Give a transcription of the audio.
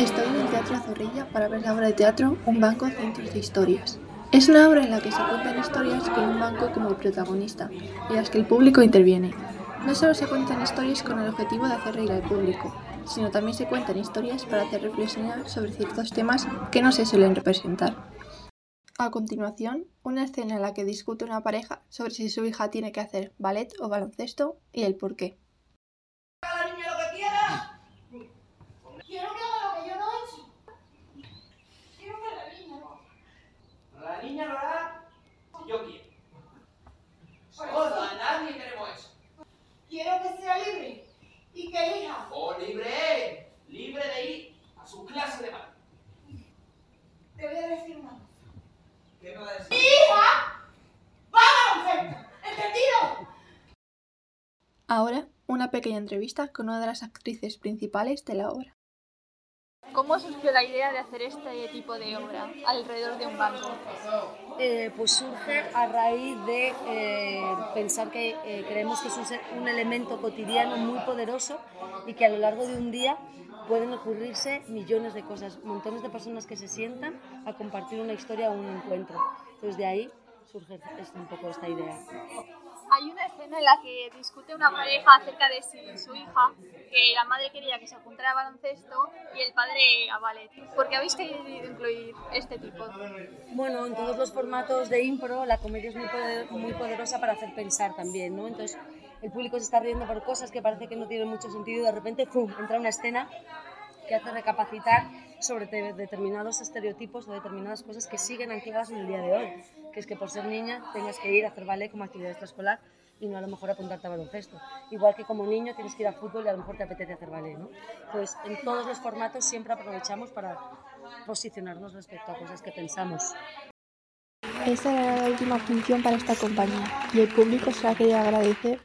Estoy en el Teatro Zorrilla para ver la obra de teatro Un banco cientos de historias. Es una obra en la que se cuentan historias con un banco como protagonista, en las que el público interviene. No solo se cuentan historias con el objetivo de hacer reír al público, sino también se cuentan historias para hacer reflexionar sobre ciertos temas que no se suelen representar. A continuación, una escena en la que discute una pareja sobre si su hija tiene que hacer ballet o baloncesto y el por qué. la niña lo que quiera. Quiero que haga lo que yo no he hecho. Quiero que la niña lo haga. La niña lo hará si yo quiero. Pues, Gorda, nadie queremos eso. Quiero que sea libre y que elija. O libre, libre de ir a su clase de baile. Te voy a decir una cosa. ¿Qué me va a decir? ¡Mi hija! ¡Va a baloncesto! ¿Entendido? Ahora, una pequeña entrevista con una de las actrices principales de la obra. ¿Cómo surgió la idea de hacer este tipo de obra alrededor de un banco? Eh, pues surge a raíz de eh, pensar que eh, creemos que es un, un elemento cotidiano muy poderoso y que a lo largo de un día pueden ocurrirse millones de cosas, montones de personas que se sientan a compartir una historia o un encuentro. Entonces de ahí surge un poco esta idea. Hay una escena en la que discute una pareja acerca de si su hija, que la madre quería que se apuntara a baloncesto y el padre a ballet. ¿Por qué habéis querido incluir este tipo? Bueno, en todos los formatos de impro la comedia es muy, poder- muy poderosa para hacer pensar también, ¿no? Entonces el público se está riendo por cosas que parece que no tienen mucho sentido y de repente ¡pum! entra una escena que hace recapacitar sobre te- determinados estereotipos o determinadas cosas que siguen ancladas en el día de hoy, que es que por ser niña tengas que ir a hacer ballet como actividad extraescolar y no a lo mejor apuntarte a baloncesto. Igual que como niño tienes que ir a fútbol y a lo mejor te apetece hacer ballet, ¿no? Pues en todos los formatos siempre aprovechamos para posicionarnos respecto a cosas que pensamos. Esta era la última función para esta compañía y el público se la quería agradecer